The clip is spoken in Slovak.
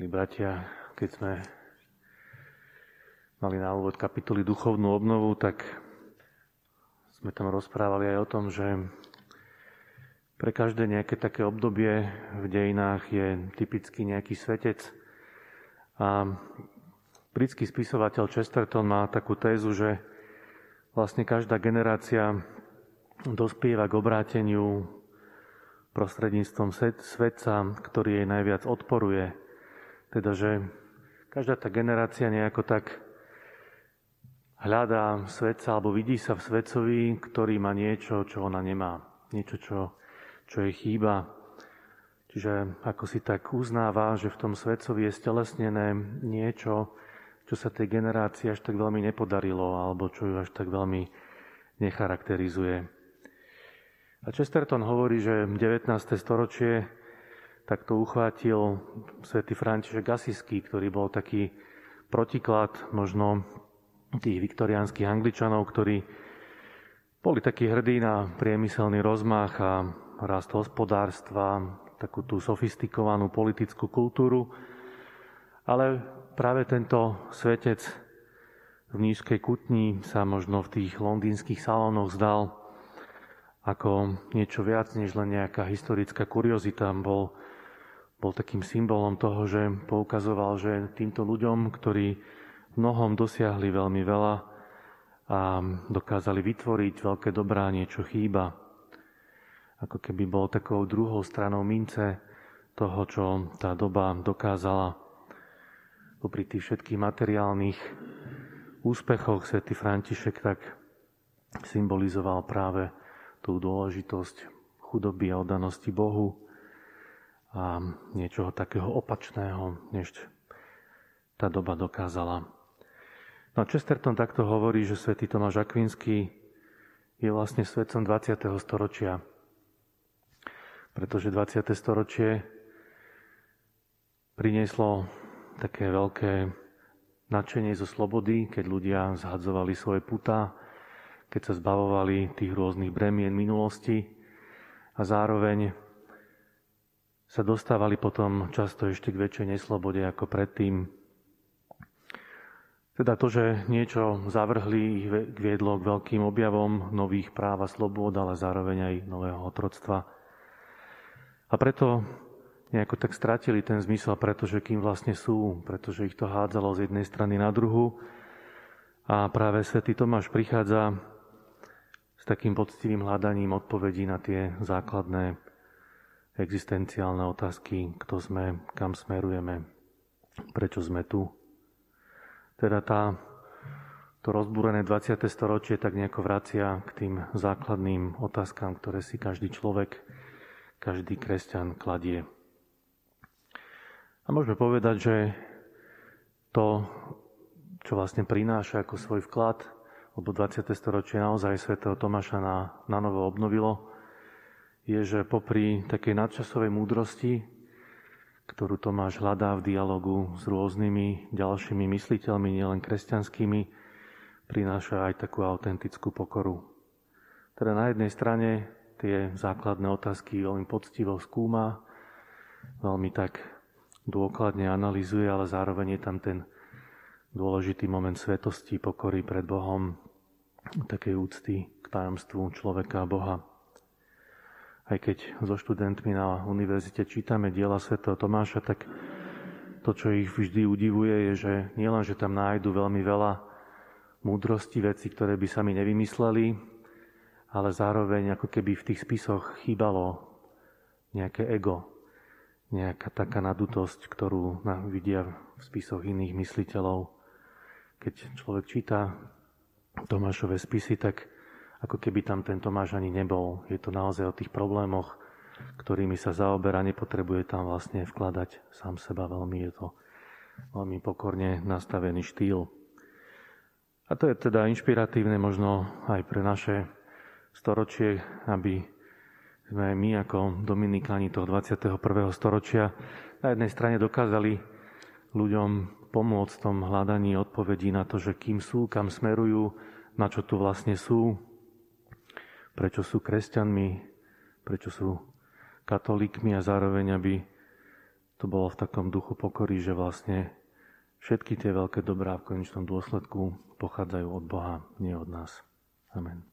Milí bratia, keď sme mali na úvod kapitoly duchovnú obnovu, tak sme tam rozprávali aj o tom, že pre každé nejaké také obdobie v dejinách je typicky nejaký svetec. A britský spisovateľ Chesterton má takú tézu, že vlastne každá generácia dospieva k obráteniu prostredníctvom svetca, ktorý jej najviac odporuje. Teda, že každá tá generácia nejako tak hľadá svetca alebo vidí sa v svetcovi, ktorý má niečo, čo ona nemá. Niečo, čo, čo jej chýba. Čiže ako si tak uznáva, že v tom svetcovi je stelesnené niečo, čo sa tej generácii až tak veľmi nepodarilo, alebo čo ju až tak veľmi necharakterizuje. A Chesterton hovorí, že 19. storočie tak to uchvátil svätý František Asisky, ktorý bol taký protiklad možno tých viktoriánskych angličanov, ktorí boli takí hrdí na priemyselný rozmach a rast hospodárstva, takú tú sofistikovanú politickú kultúru. Ale práve tento svetec v nízkej kutni sa možno v tých londýnskych salónoch zdal ako niečo viac než len nejaká historická kuriozita. Bol, bol takým symbolom toho, že poukazoval, že týmto ľuďom, ktorí mnohom dosiahli veľmi veľa a dokázali vytvoriť veľké dobrá, niečo chýba. Ako keby bol takou druhou stranou mince toho, čo tá doba dokázala. Popri tých všetkých materiálnych úspechoch svätý František tak symbolizoval práve tú dôležitosť chudoby a oddanosti Bohu a niečoho takého opačného, než tá doba dokázala. No Chesterton takto hovorí, že svätý Tomáš Akvinský je vlastne svetcom 20. storočia. Pretože 20. storočie prinieslo také veľké nadšenie zo slobody, keď ľudia zhadzovali svoje puta, keď sa zbavovali tých rôznych bremien minulosti a zároveň sa dostávali potom často ešte k väčšej neslobode ako predtým, teda to, že niečo zavrhli, ich viedlo k veľkým objavom nových práv a slobôd, ale zároveň aj nového otroctva. A preto nejako tak stratili ten zmysel, pretože kým vlastne sú, pretože ich to hádzalo z jednej strany na druhu. A práve svätý Tomáš prichádza s takým poctivým hľadaním odpovedí na tie základné existenciálne otázky, kto sme, kam smerujeme, prečo sme tu. Teda tá, to rozbúrené 20. storočie tak nejako vracia k tým základným otázkam, ktoré si každý človek, každý kresťan kladie. A môžeme povedať, že to, čo vlastne prináša ako svoj vklad, lebo 20. storočie naozaj svätého Tomáša na, na novo obnovilo, je, že popri takej nadčasovej múdrosti, ktorú Tomáš hľadá v dialogu s rôznymi ďalšími mysliteľmi, nielen kresťanskými, prináša aj takú autentickú pokoru. Teda na jednej strane tie základné otázky veľmi poctivo skúma, veľmi tak dôkladne analizuje, ale zároveň je tam ten dôležitý moment svetosti, pokory pred Bohom, takej úcty k tajomstvu človeka a Boha. Aj keď so študentmi na univerzite čítame diela svätého Tomáša, tak to, čo ich vždy udivuje, je, že nielen, že tam nájdu veľmi veľa múdrosti, veci, ktoré by sami nevymysleli, ale zároveň ako keby v tých spisoch chýbalo nejaké ego, nejaká taká nadutosť, ktorú vidia v spisoch iných mysliteľov. Keď človek číta Tomášové spisy, tak ako keby tam ten Tomáš ani nebol. Je to naozaj o tých problémoch, ktorými sa zaoberá, nepotrebuje tam vlastne vkladať sám seba. Veľmi je to veľmi pokorne nastavený štýl. A to je teda inšpiratívne možno aj pre naše storočie, aby sme my ako dominikáni toho 21. storočia na jednej strane dokázali ľuďom pomôcť v tom hľadaní odpovedí na to, že kým sú, kam smerujú, na čo tu vlastne sú, prečo sú kresťanmi, prečo sú katolíkmi a zároveň, aby to bolo v takom duchu pokory, že vlastne všetky tie veľké dobrá v konečnom dôsledku pochádzajú od Boha, nie od nás. Amen.